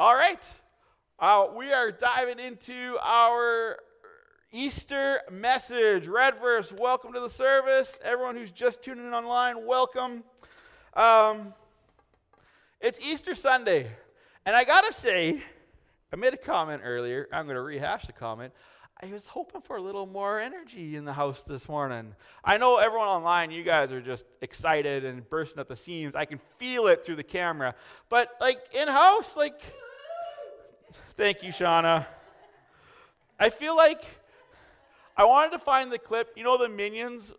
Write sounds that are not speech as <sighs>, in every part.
All right. Uh, we are diving into our Easter message. Redverse, welcome to the service. Everyone who's just tuning in online, welcome. Um, it's Easter Sunday. And I got to say, I made a comment earlier. I'm going to rehash the comment. I was hoping for a little more energy in the house this morning. I know everyone online, you guys are just excited and bursting at the seams. I can feel it through the camera. But, like, in house, like, Thank you, Shauna. I feel like I wanted to find the clip. You know the Minions?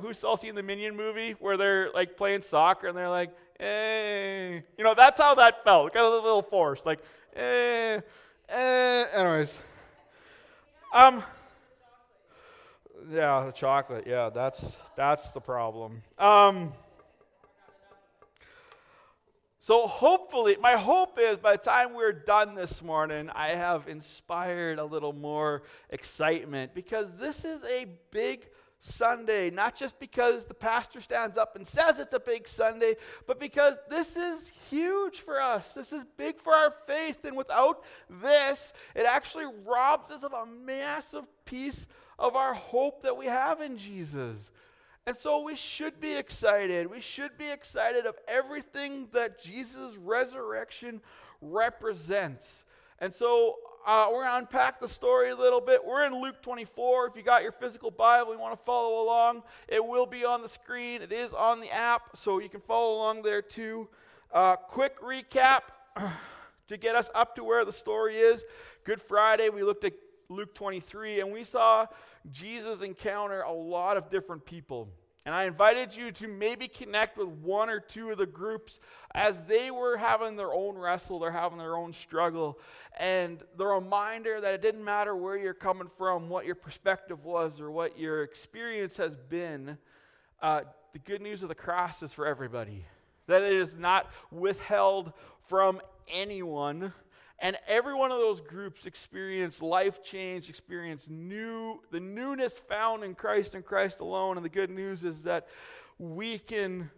Who's all seen the Minion movie where they're like playing soccer and they're like, eh. You know, that's how that felt. Kind of a little forced. Like, eh, eh. Anyways. Um, yeah, the chocolate. Yeah, that's that's the problem. Um, so, hopefully, my hope is by the time we're done this morning, I have inspired a little more excitement because this is a big Sunday, not just because the pastor stands up and says it's a big Sunday, but because this is huge for us. This is big for our faith, and without this, it actually robs us of a massive piece of our hope that we have in Jesus. And so we should be excited. We should be excited of everything that Jesus' resurrection represents. And so uh, we're going to unpack the story a little bit. We're in Luke 24. If you got your physical Bible, you want to follow along, it will be on the screen. It is on the app, so you can follow along there too. Uh, quick recap <clears throat> to get us up to where the story is. Good Friday, we looked at Luke 23, and we saw Jesus encounter a lot of different people. And I invited you to maybe connect with one or two of the groups as they were having their own wrestle, they're having their own struggle. And the reminder that it didn't matter where you're coming from, what your perspective was, or what your experience has been, uh, the good news of the cross is for everybody. That it is not withheld from anyone and every one of those groups experienced life change, experienced new, the newness found in Christ and Christ alone. And the good news is that we can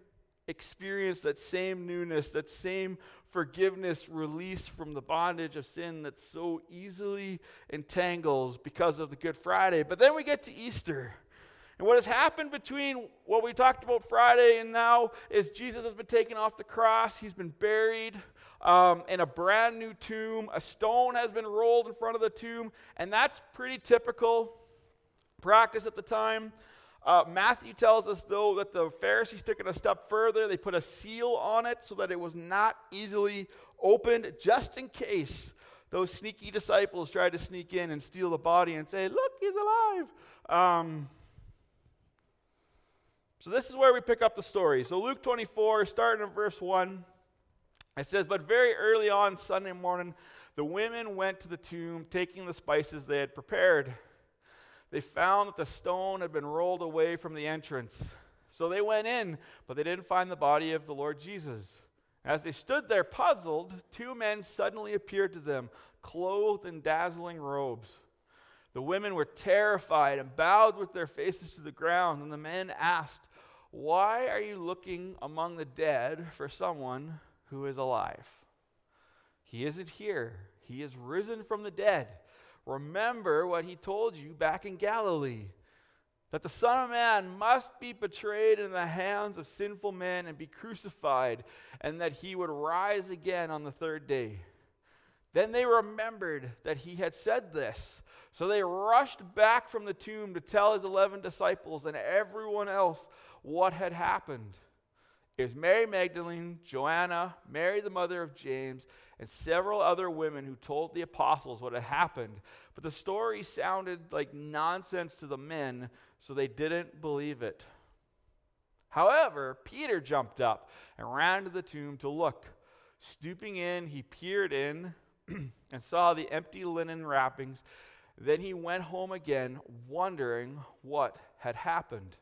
experience that same newness, that same forgiveness, release from the bondage of sin that so easily entangles because of the Good Friday. But then we get to Easter. And what has happened between what we talked about Friday and now is Jesus has been taken off the cross, he's been buried um, in a brand new tomb. A stone has been rolled in front of the tomb, and that's pretty typical practice at the time. Uh, Matthew tells us, though, that the Pharisees took it a step further. They put a seal on it so that it was not easily opened, just in case those sneaky disciples tried to sneak in and steal the body and say, Look, he's alive. Um, so, this is where we pick up the story. So, Luke 24, starting in verse 1. It says, But very early on Sunday morning, the women went to the tomb, taking the spices they had prepared. They found that the stone had been rolled away from the entrance. So they went in, but they didn't find the body of the Lord Jesus. As they stood there puzzled, two men suddenly appeared to them, clothed in dazzling robes. The women were terrified and bowed with their faces to the ground, and the men asked, Why are you looking among the dead for someone who is alive. He isn't here, he is risen from the dead. Remember what he told you back in Galilee that the Son of Man must be betrayed in the hands of sinful men and be crucified, and that he would rise again on the third day. Then they remembered that he had said this. So they rushed back from the tomb to tell his 11 disciples and everyone else what had happened. Was Mary Magdalene, Joanna, Mary the mother of James, and several other women who told the apostles what had happened. But the story sounded like nonsense to the men, so they didn't believe it. However, Peter jumped up and ran to the tomb to look. Stooping in, he peered in <clears throat> and saw the empty linen wrappings. Then he went home again, wondering what had happened.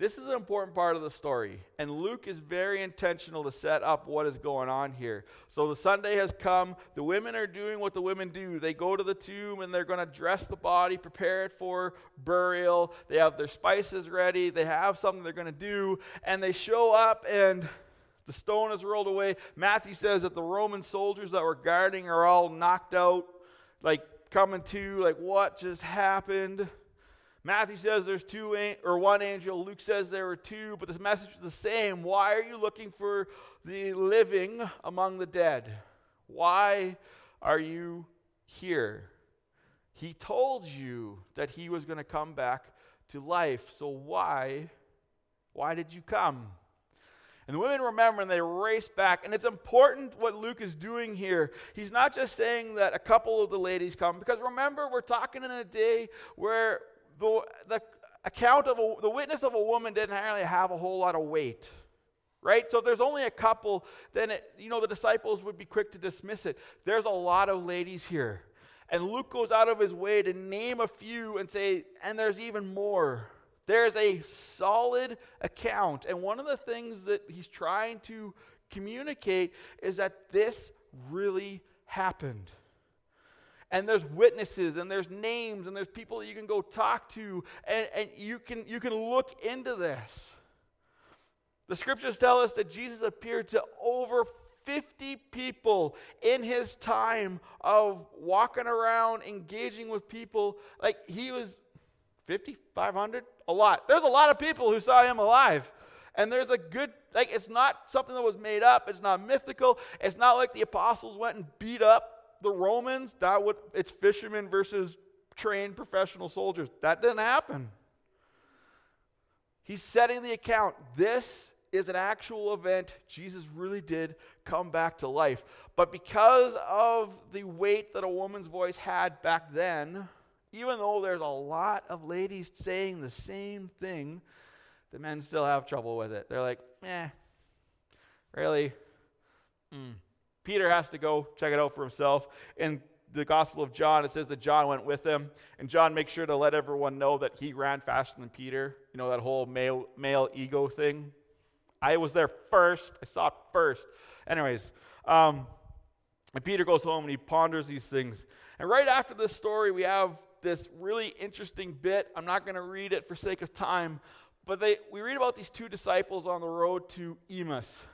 This is an important part of the story, and Luke is very intentional to set up what is going on here. So the Sunday has come. The women are doing what the women do. They go to the tomb and they're going to dress the body, prepare it for burial. They have their spices ready. They have something they're going to do, and they show up, and The stone is rolled away. Matthew says that the Roman soldiers that were guarding are all knocked out, like coming to, like what just happened? Matthew says there's two or one angel. Luke says there were two, but this message is the same. Why are you looking for the living among the dead? Why are you here? He told you that he was going to come back to life. So why why did you come? And the women remember and they race back. And it's important what Luke is doing here. He's not just saying that a couple of the ladies come, because remember, we're talking in a day where the, the account of a, the witness of a woman didn't really have a whole lot of weight. Right? So if there's only a couple, then it, you know the disciples would be quick to dismiss it. There's a lot of ladies here. And Luke goes out of his way to name a few and say, and there's even more. There's a solid account. And one of the things that he's trying to communicate is that this really happened and there's witnesses and there's names and there's people that you can go talk to and, and you can you can look into this. The scriptures tell us that jesus appeared to over 50 people in his time of walking around engaging with people. Like he was 50 500 a lot. There's a lot of people who saw him alive. And there's a good like it's not something that was made up. It's not mythical. It's not like the apostles went and beat up the Romans, that would it's fishermen versus trained professional soldiers. That didn't happen. He's setting the account. This is an actual event. Jesus really did come back to life. But because of the weight that a woman's voice had back then, even though there's a lot of ladies saying the same thing, the men still have trouble with it. They're like, eh, really? Mm. Peter has to go check it out for himself. In the Gospel of John, it says that John went with him, and John makes sure to let everyone know that he ran faster than Peter. You know, that whole male, male ego thing. I was there first, I saw it first. Anyways, um, and Peter goes home and he ponders these things. And right after this story, we have this really interesting bit. I'm not going to read it for sake of time, but they, we read about these two disciples on the road to Emmaus.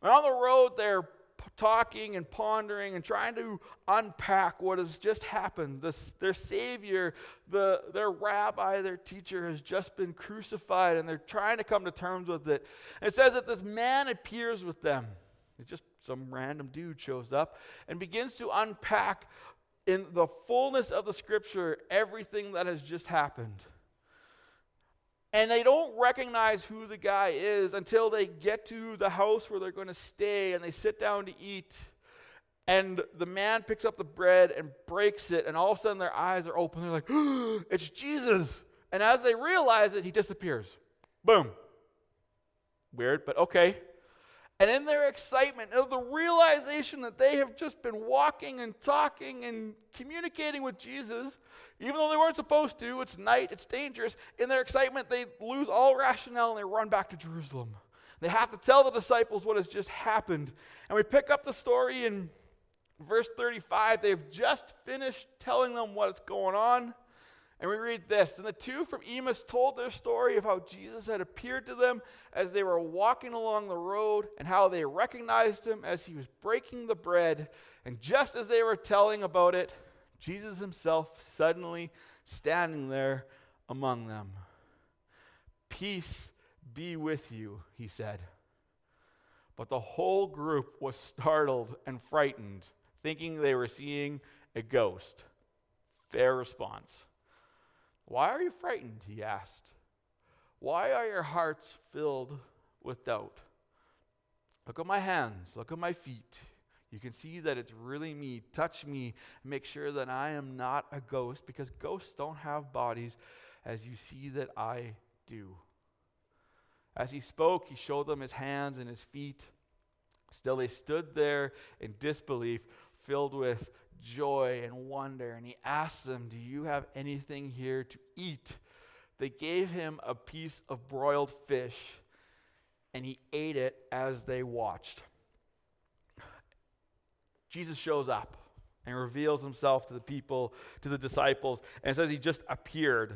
And on the road, they're talking and pondering and trying to unpack what has just happened. This, their Savior, the, their rabbi, their teacher has just been crucified, and they're trying to come to terms with it. And it says that this man appears with them. It's just some random dude shows up and begins to unpack in the fullness of the scripture everything that has just happened. And they don't recognize who the guy is until they get to the house where they're going to stay and they sit down to eat. And the man picks up the bread and breaks it, and all of a sudden their eyes are open. They're like, oh, <gasps> it's Jesus. And as they realize it, he disappears. Boom. Weird, but okay. And in their excitement of the realization that they have just been walking and talking and communicating with Jesus, even though they weren't supposed to, it's night, it's dangerous. In their excitement, they lose all rationale and they run back to Jerusalem. They have to tell the disciples what has just happened. And we pick up the story in verse 35. They've just finished telling them what's going on. And we read this And the two from Emmaus told their story of how Jesus had appeared to them as they were walking along the road, and how they recognized him as he was breaking the bread. And just as they were telling about it, Jesus himself suddenly standing there among them. Peace be with you, he said. But the whole group was startled and frightened, thinking they were seeing a ghost. Fair response. Why are you frightened? He asked. Why are your hearts filled with doubt? Look at my hands, look at my feet. You can see that it's really me. Touch me. Make sure that I am not a ghost because ghosts don't have bodies as you see that I do. As he spoke, he showed them his hands and his feet. Still, they stood there in disbelief, filled with joy and wonder. And he asked them, Do you have anything here to eat? They gave him a piece of broiled fish, and he ate it as they watched. Jesus shows up and reveals himself to the people, to the disciples, and says he just appeared.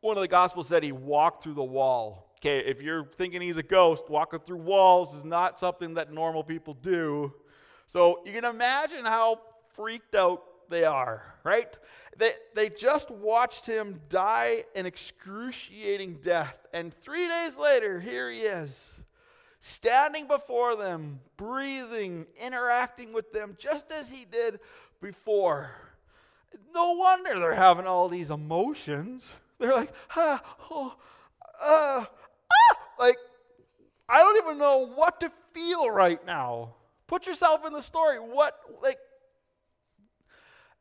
One of the Gospels said he walked through the wall. okay, if you're thinking he's a ghost, walking through walls is not something that normal people do. So you can imagine how freaked out they are, right? They, they just watched him die an excruciating death. And three days later, here he is, standing before them, breathing, interacting with them, just as he did before. No wonder they're having all these emotions. They're like, ah, oh, uh, ah, like, I don't even know what to feel right now. Put yourself in the story. What, like,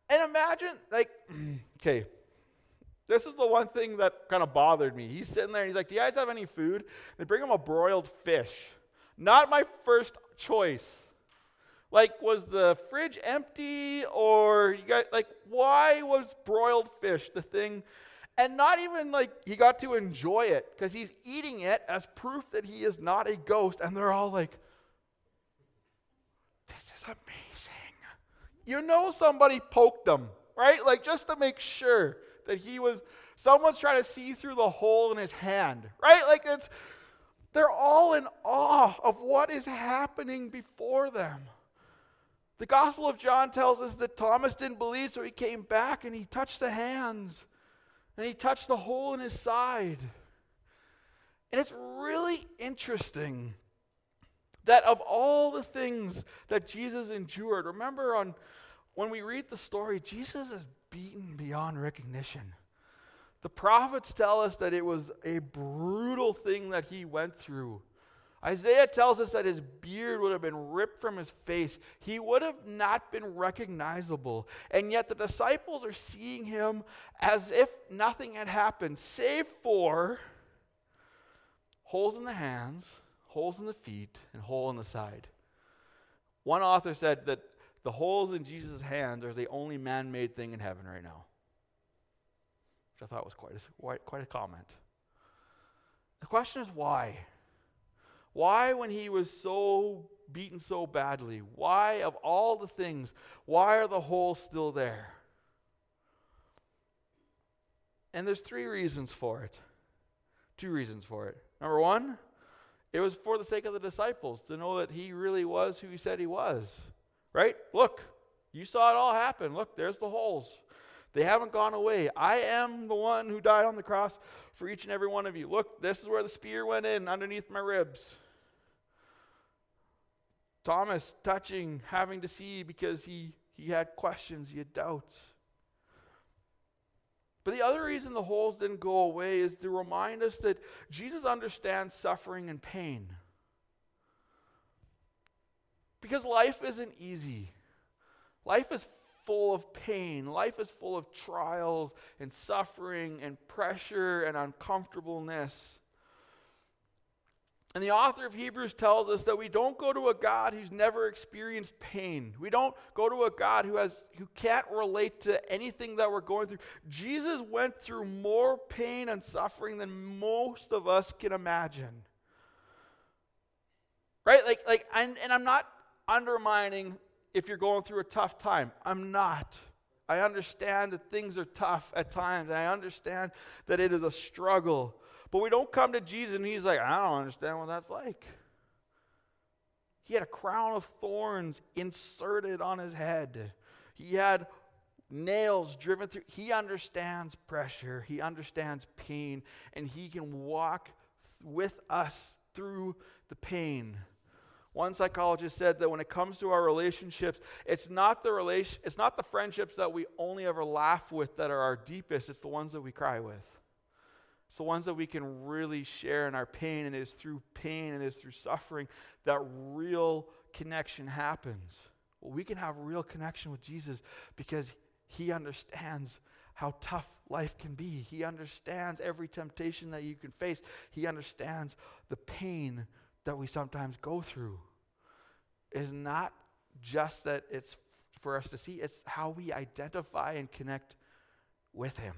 and imagine, like, <clears throat> okay, this is the one thing that kind of bothered me. He's sitting there and he's like, Do you guys have any food? They bring him a broiled fish. Not my first choice. Like, was the fridge empty or you got, like, why was broiled fish the thing? And not even like he got to enjoy it because he's eating it as proof that he is not a ghost. And they're all like, amazing. You know, somebody poked him, right? Like, just to make sure that he was, someone's trying to see through the hole in his hand, right? Like, it's, they're all in awe of what is happening before them. The Gospel of John tells us that Thomas didn't believe, so he came back and he touched the hands and he touched the hole in his side. And it's really interesting that of all the things that Jesus endured, remember on when we read the story, Jesus is beaten beyond recognition. The prophets tell us that it was a brutal thing that he went through. Isaiah tells us that his beard would have been ripped from his face. He would have not been recognizable. And yet the disciples are seeing him as if nothing had happened, save for holes in the hands, holes in the feet, and hole in the side. One author said that the holes in Jesus' hands are the only man made thing in heaven right now. Which I thought was quite a, quite, quite a comment. The question is why? Why, when he was so beaten so badly, why, of all the things, why are the holes still there? And there's three reasons for it. Two reasons for it. Number one, it was for the sake of the disciples to know that he really was who he said he was. Right? Look, you saw it all happen. Look, there's the holes. They haven't gone away. I am the one who died on the cross for each and every one of you. Look, this is where the spear went in underneath my ribs. Thomas touching, having to see because he, he had questions, he had doubts. But the other reason the holes didn't go away is to remind us that Jesus understands suffering and pain. Because life isn't easy. Life is full of pain. Life is full of trials and suffering and pressure and uncomfortableness. And the author of Hebrews tells us that we don't go to a God who's never experienced pain. We don't go to a God who has who can't relate to anything that we're going through. Jesus went through more pain and suffering than most of us can imagine. Right? Like like and, and I'm not undermining if you're going through a tough time. I'm not. I understand that things are tough at times, I understand that it is a struggle. But we don't come to Jesus and he's like, I don't understand what that's like. He had a crown of thorns inserted on his head. He had nails driven through. He understands pressure, he understands pain, and he can walk with us through the pain. One psychologist said that when it comes to our relationships, it's not the relation, it's not the friendships that we only ever laugh with that are our deepest, it's the ones that we cry with. The ones that we can really share in our pain, and it is through pain and it is through suffering that real connection happens. Well, we can have real connection with Jesus because he understands how tough life can be. He understands every temptation that you can face. He understands the pain that we sometimes go through is not just that it's for us to see, it's how we identify and connect with Him.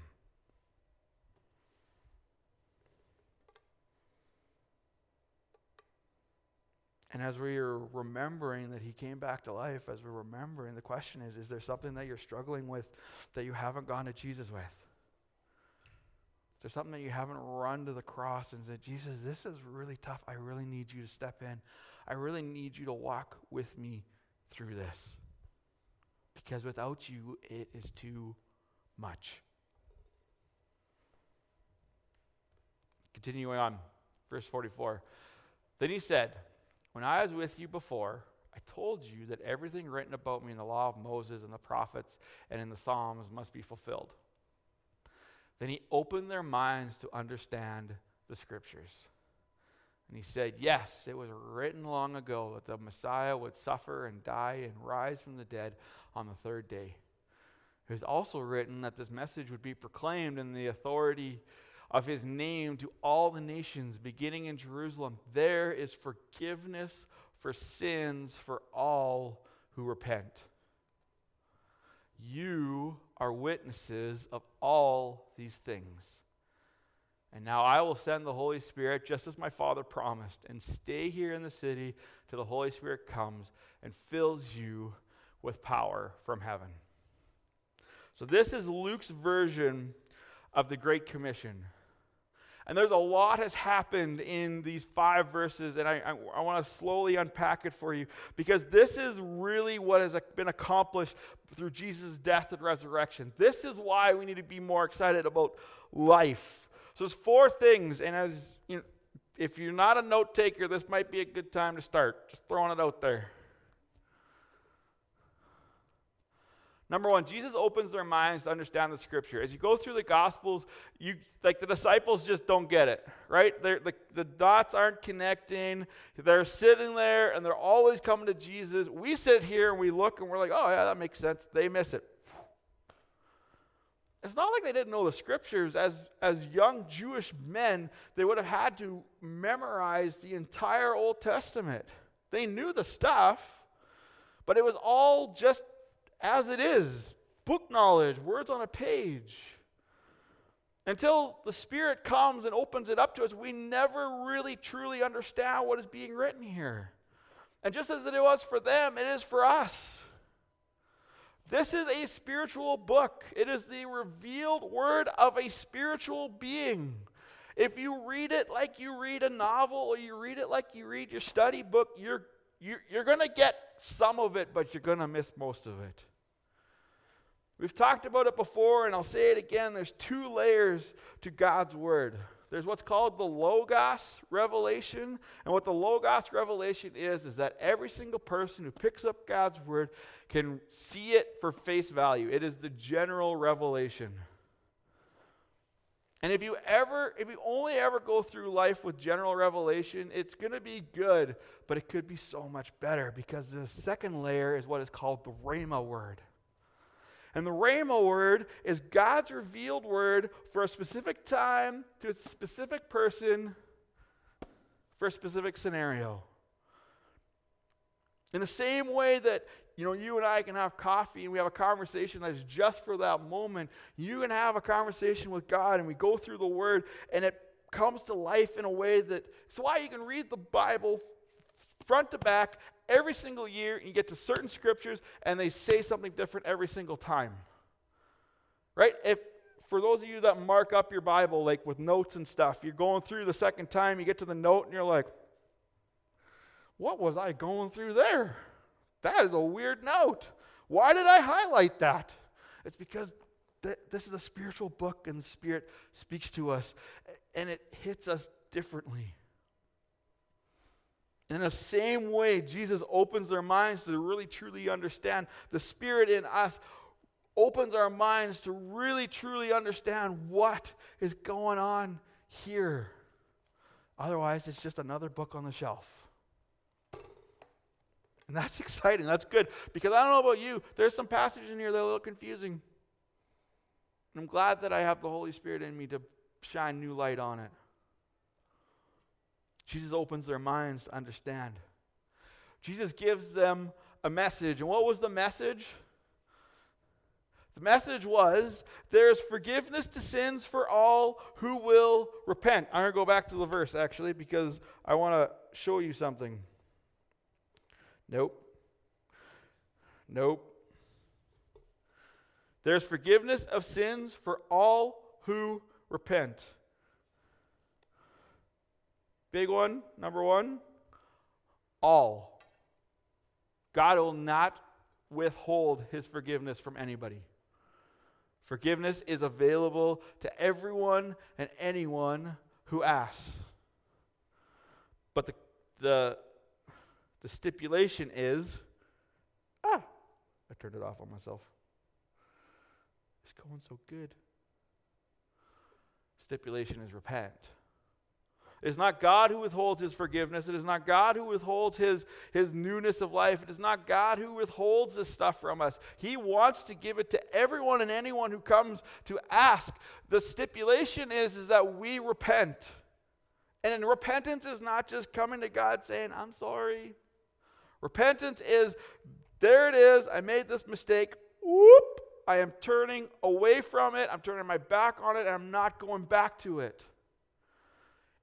And as we are remembering that he came back to life, as we're remembering, the question is is there something that you're struggling with that you haven't gone to Jesus with? Is there something that you haven't run to the cross and said, Jesus, this is really tough. I really need you to step in. I really need you to walk with me through this. Because without you, it is too much. Continuing on, verse 44. Then he said, When I was with you before, I told you that everything written about me in the law of Moses and the prophets and in the Psalms must be fulfilled. Then he opened their minds to understand the scriptures. And he said, Yes, it was written long ago that the Messiah would suffer and die and rise from the dead on the third day. It was also written that this message would be proclaimed in the authority of his name to all the nations, beginning in Jerusalem. There is forgiveness for sins for all who repent. You are witnesses of all these things. And now I will send the Holy Spirit just as my Father promised, and stay here in the city till the Holy Spirit comes and fills you with power from heaven. So, this is Luke's version of the Great Commission. And there's a lot has happened in these five verses, and I, I, I want to slowly unpack it for you because this is really what has been accomplished through Jesus' death and resurrection. This is why we need to be more excited about life. So there's four things, and as you know, if you're not a note taker, this might be a good time to start. Just throwing it out there. Number one, Jesus opens their minds to understand the scripture. As you go through the gospels, you like the disciples just don't get it, right? the, the dots aren't connecting. They're sitting there and they're always coming to Jesus. We sit here and we look and we're like, oh yeah, that makes sense. They miss it. It's not like they didn't know the scriptures. As, as young Jewish men, they would have had to memorize the entire Old Testament. They knew the stuff, but it was all just as it is book knowledge, words on a page. Until the Spirit comes and opens it up to us, we never really truly understand what is being written here. And just as it was for them, it is for us. This is a spiritual book. It is the revealed word of a spiritual being. If you read it like you read a novel or you read it like you read your study book, you're, you're, you're going to get some of it, but you're going to miss most of it. We've talked about it before, and I'll say it again. There's two layers to God's Word. There's what's called the Logos revelation. And what the Logos revelation is, is that every single person who picks up God's Word can see it for face value. It is the general revelation. And if you ever, if you only ever go through life with general revelation, it's going to be good, but it could be so much better because the second layer is what is called the Rhema word. And the Rhema word is God's revealed word for a specific time, to a specific person, for a specific scenario. In the same way that you know you and I can have coffee and we have a conversation that's just for that moment, you can have a conversation with God and we go through the word and it comes to life in a way that it's why you can read the Bible front to back every single year, you get to certain scriptures, and they say something different every single time. Right? If for those of you that mark up your Bible, like with notes and stuff, you're going through the second time, you get to the note, and you're like, what was I going through there? That is a weird note. Why did I highlight that? It's because th- this is a spiritual book, and the Spirit speaks to us, and it hits us differently. In the same way, Jesus opens their minds to really truly understand. The Spirit in us opens our minds to really truly understand what is going on here. Otherwise, it's just another book on the shelf. And that's <laughs> exciting. That's good. Because I don't know about you, there's some passages in here that are a little confusing. And I'm glad that I have the Holy Spirit in me to shine new light on it. Jesus opens their minds to understand. Jesus gives them a message. And what was the message? The message was there's forgiveness to sins for all who will repent. I'm going to go back to the verse actually because I want to show you something. Nope. Nope. There's forgiveness of sins for all who repent. Big one, number one, all. God will not withhold his forgiveness from anybody. Forgiveness is available to everyone and anyone who asks. But the, the, the stipulation is ah, I turned it off on myself. It's going so good. Stipulation is repent. It is not God who withholds his forgiveness. It is not God who withholds his, his newness of life. It is not God who withholds this stuff from us. He wants to give it to everyone and anyone who comes to ask. The stipulation is, is that we repent. And repentance is not just coming to God saying, I'm sorry. Repentance is, there it is, I made this mistake. Whoop, I am turning away from it. I'm turning my back on it, and I'm not going back to it.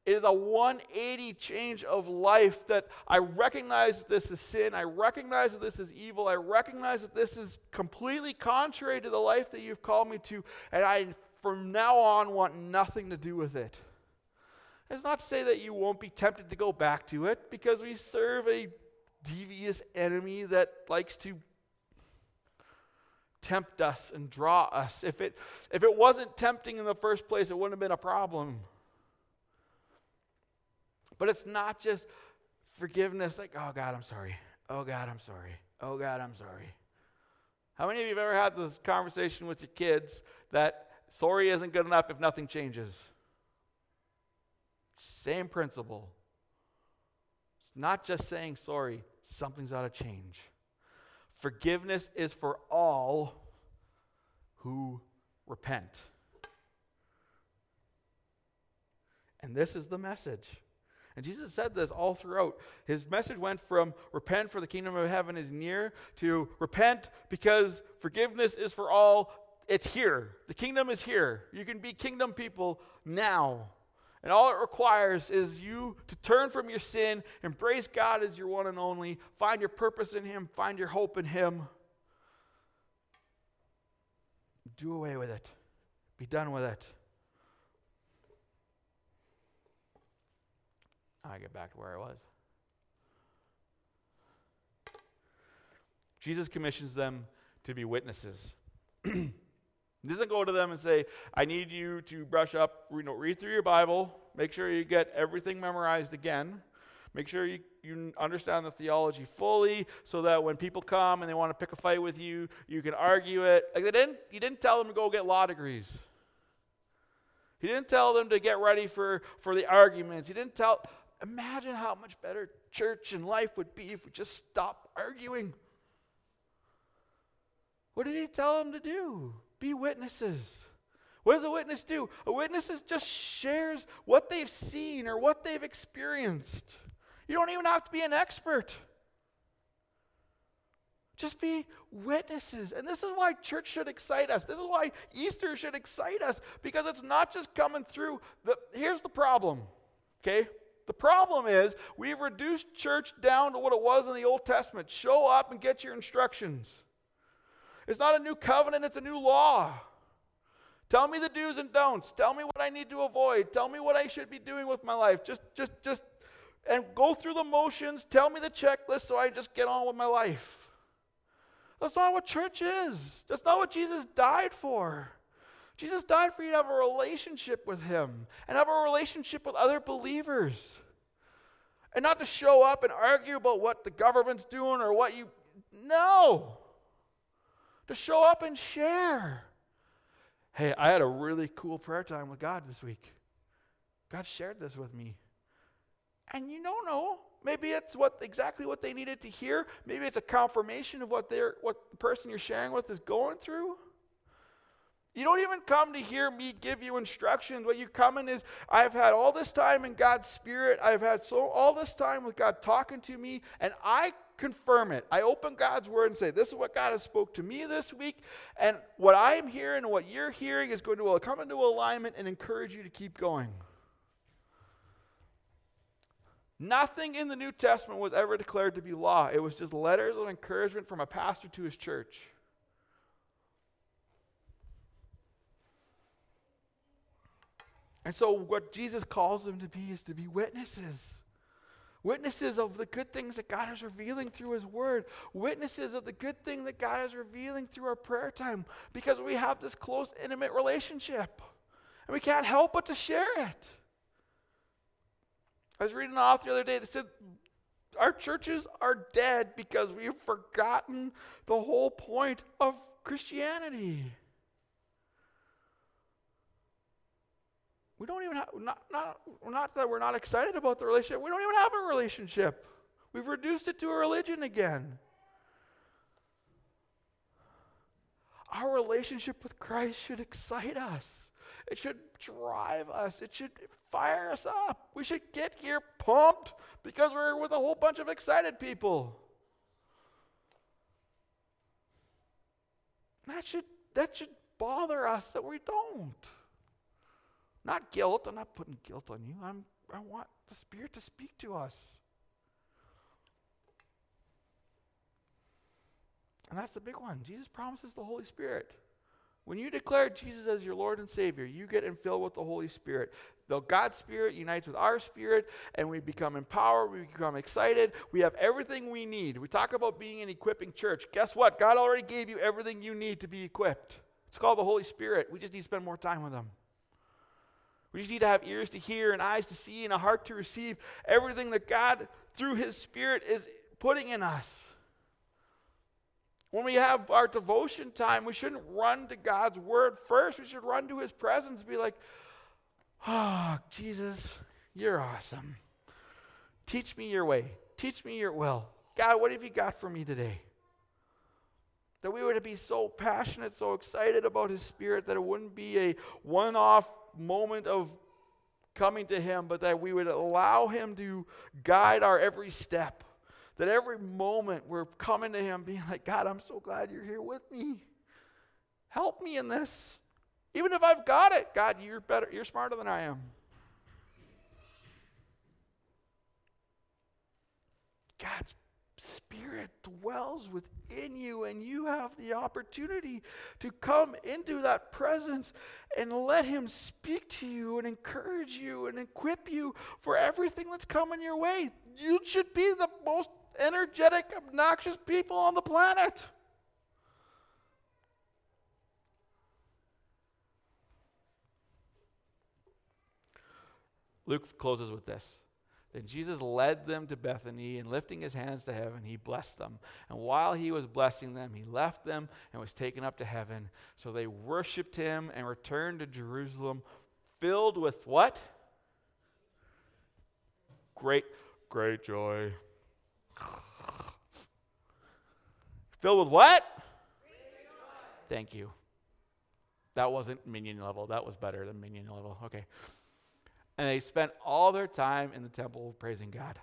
It is a 180 change of life that I recognize this is sin. I recognize that this is evil. I recognize that this is completely contrary to the life that you've called me to. And I, from now on, want nothing to do with it. It's not to say that you won't be tempted to go back to it because we serve a devious enemy that likes to tempt us and draw us. If it, if it wasn't tempting in the first place, it wouldn't have been a problem. But it's not just forgiveness like, oh God, I'm sorry. Oh God, I'm sorry. Oh God, I'm sorry. How many of you have ever had this conversation with your kids that sorry isn't good enough if nothing changes? Same principle. It's not just saying sorry, something's got to change. Forgiveness is for all who repent. And this is the message. And Jesus said this all throughout. His message went from repent for the kingdom of heaven is near to repent because forgiveness is for all. It's here. The kingdom is here. You can be kingdom people now. And all it requires is you to turn from your sin, embrace God as your one and only, find your purpose in Him, find your hope in Him. Do away with it, be done with it. I get back to where I was. Jesus commissions them to be witnesses. <clears throat> he doesn't go to them and say, I need you to brush up, you know, read through your Bible, make sure you get everything memorized again. Make sure you, you understand the theology fully so that when people come and they want to pick a fight with you, you can argue it. Like they didn't, you didn't tell them to go get law degrees. He didn't tell them to get ready for, for the arguments. He didn't tell, Imagine how much better church and life would be if we just stopped arguing. What did he tell them to do? Be witnesses. What does a witness do? A witness just shares what they've seen or what they've experienced. You don't even have to be an expert. Just be witnesses. And this is why church should excite us. This is why Easter should excite us because it's not just coming through. The, here's the problem, okay? The problem is we've reduced church down to what it was in the Old Testament show up and get your instructions. It's not a new covenant, it's a new law. Tell me the do's and don'ts. Tell me what I need to avoid. Tell me what I should be doing with my life. Just, just, just, and go through the motions. Tell me the checklist so I just get on with my life. That's not what church is. That's not what Jesus died for. Jesus died for you to have a relationship with Him and have a relationship with other believers. And not to show up and argue about what the government's doing or what you. No! To show up and share. Hey, I had a really cool prayer time with God this week. God shared this with me. And you don't know. Maybe it's what exactly what they needed to hear. Maybe it's a confirmation of what they're what the person you're sharing with is going through. You don't even come to hear me give you instructions. What you come in is, I've had all this time in God's Spirit. I've had so all this time with God talking to me, and I confirm it. I open God's Word and say, This is what God has spoke to me this week, and what I'm hearing and what you're hearing is going to come into alignment and encourage you to keep going. Nothing in the New Testament was ever declared to be law. It was just letters of encouragement from a pastor to his church. And so, what Jesus calls them to be is to be witnesses. Witnesses of the good things that God is revealing through His Word. Witnesses of the good thing that God is revealing through our prayer time because we have this close, intimate relationship. And we can't help but to share it. I was reading an author the other day that said our churches are dead because we've forgotten the whole point of Christianity. We don't even have, not, not, not that we're not excited about the relationship, we don't even have a relationship. We've reduced it to a religion again. Our relationship with Christ should excite us. It should drive us. It should fire us up. We should get here pumped because we're with a whole bunch of excited people. That should, that should bother us that we don't. Not guilt. I'm not putting guilt on you. I'm, I want the Spirit to speak to us. And that's the big one. Jesus promises the Holy Spirit. When you declare Jesus as your Lord and Savior, you get infilled with the Holy Spirit. The God's Spirit unites with our spirit, and we become empowered, we become excited. We have everything we need. We talk about being an equipping church. Guess what? God already gave you everything you need to be equipped. It's called the Holy Spirit. We just need to spend more time with Him. We just need to have ears to hear and eyes to see and a heart to receive everything that God, through His Spirit, is putting in us. When we have our devotion time, we shouldn't run to God's Word first. We should run to His presence and be like, oh, Jesus, you're awesome. Teach me your way, teach me your will. God, what have you got for me today? That we would be so passionate, so excited about His Spirit that it wouldn't be a one off moment of coming to Him, but that we would allow Him to guide our every step. That every moment we're coming to Him being like, God, I'm so glad you're here with me. Help me in this. Even if I've got it, God, you're better, you're smarter than I am. God's Spirit dwells within you, and you have the opportunity to come into that presence and let Him speak to you and encourage you and equip you for everything that's coming your way. You should be the most energetic, obnoxious people on the planet. Luke closes with this. Then Jesus led them to Bethany, and lifting his hands to heaven, he blessed them. And while he was blessing them, he left them and was taken up to heaven. So they worshiped him and returned to Jerusalem, filled with what? Great, great joy. <sighs> Filled with what? Thank you. That wasn't minion level. That was better than minion level. Okay and they spent all their time in the temple praising God.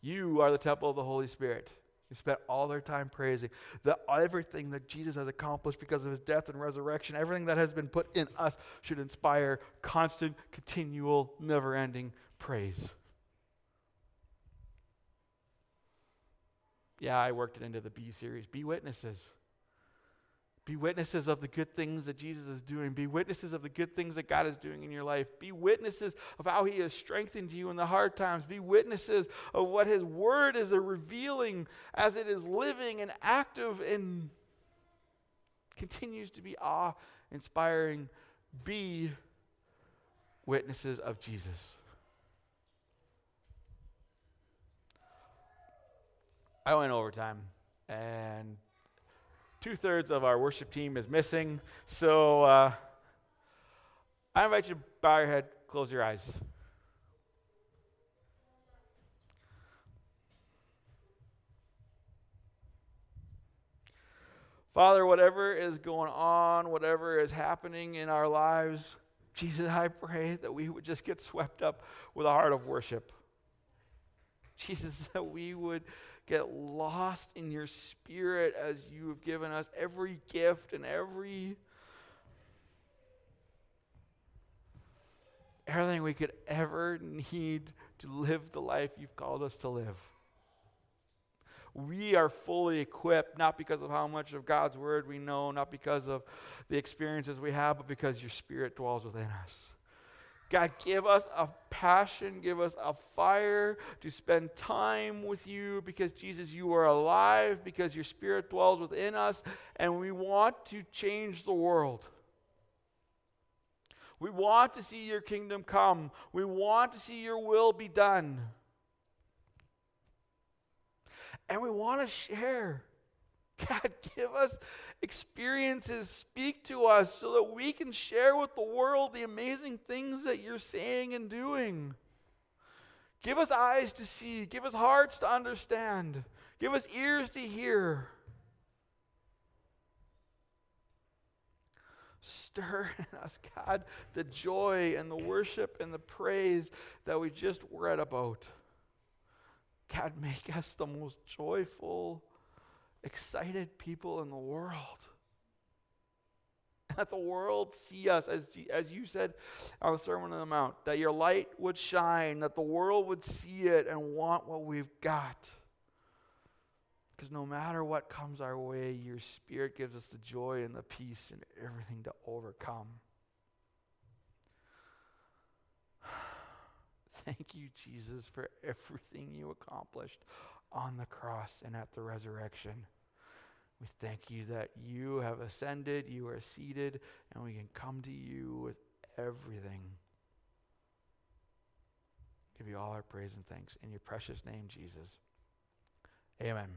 You are the temple of the Holy Spirit. They spent all their time praising that everything that Jesus has accomplished because of his death and resurrection, everything that has been put in us should inspire constant, continual, never ending praise. Yeah, I worked it into the B series. Be witnesses. Be witnesses of the good things that Jesus is doing. Be witnesses of the good things that God is doing in your life. Be witnesses of how He has strengthened you in the hard times. Be witnesses of what His Word is revealing as it is living and active and continues to be awe inspiring. Be witnesses of Jesus. I went overtime and two thirds of our worship team is missing. So uh, I invite you to bow your head, close your eyes. Father, whatever is going on, whatever is happening in our lives, Jesus, I pray that we would just get swept up with a heart of worship. Jesus, <laughs> that we would get lost in your spirit as you have given us every gift and every everything we could ever need to live the life you've called us to live. We are fully equipped, not because of how much of God's word we know, not because of the experiences we have, but because your spirit dwells within us. God, give us a passion, give us a fire to spend time with you because, Jesus, you are alive, because your spirit dwells within us, and we want to change the world. We want to see your kingdom come. We want to see your will be done. And we want to share. <laughs> God, give us experiences, speak to us so that we can share with the world the amazing things that you're saying and doing. Give us eyes to see, give us hearts to understand, give us ears to hear. Stir in us, God, the joy and the worship and the praise that we just read about. God, make us the most joyful, excited people in the world. <laughs> Let the world see us, as, as you said on the Sermon on the Mount, that your light would shine, that the world would see it and want what we've got. Because no matter what comes our way, your Spirit gives us the joy and the peace and everything to overcome. <sighs> Thank you, Jesus, for everything you accomplished on the cross and at the resurrection. We thank you that you have ascended, you are seated, and we can come to you with everything. Give you all our praise and thanks in your precious name, Jesus. Amen.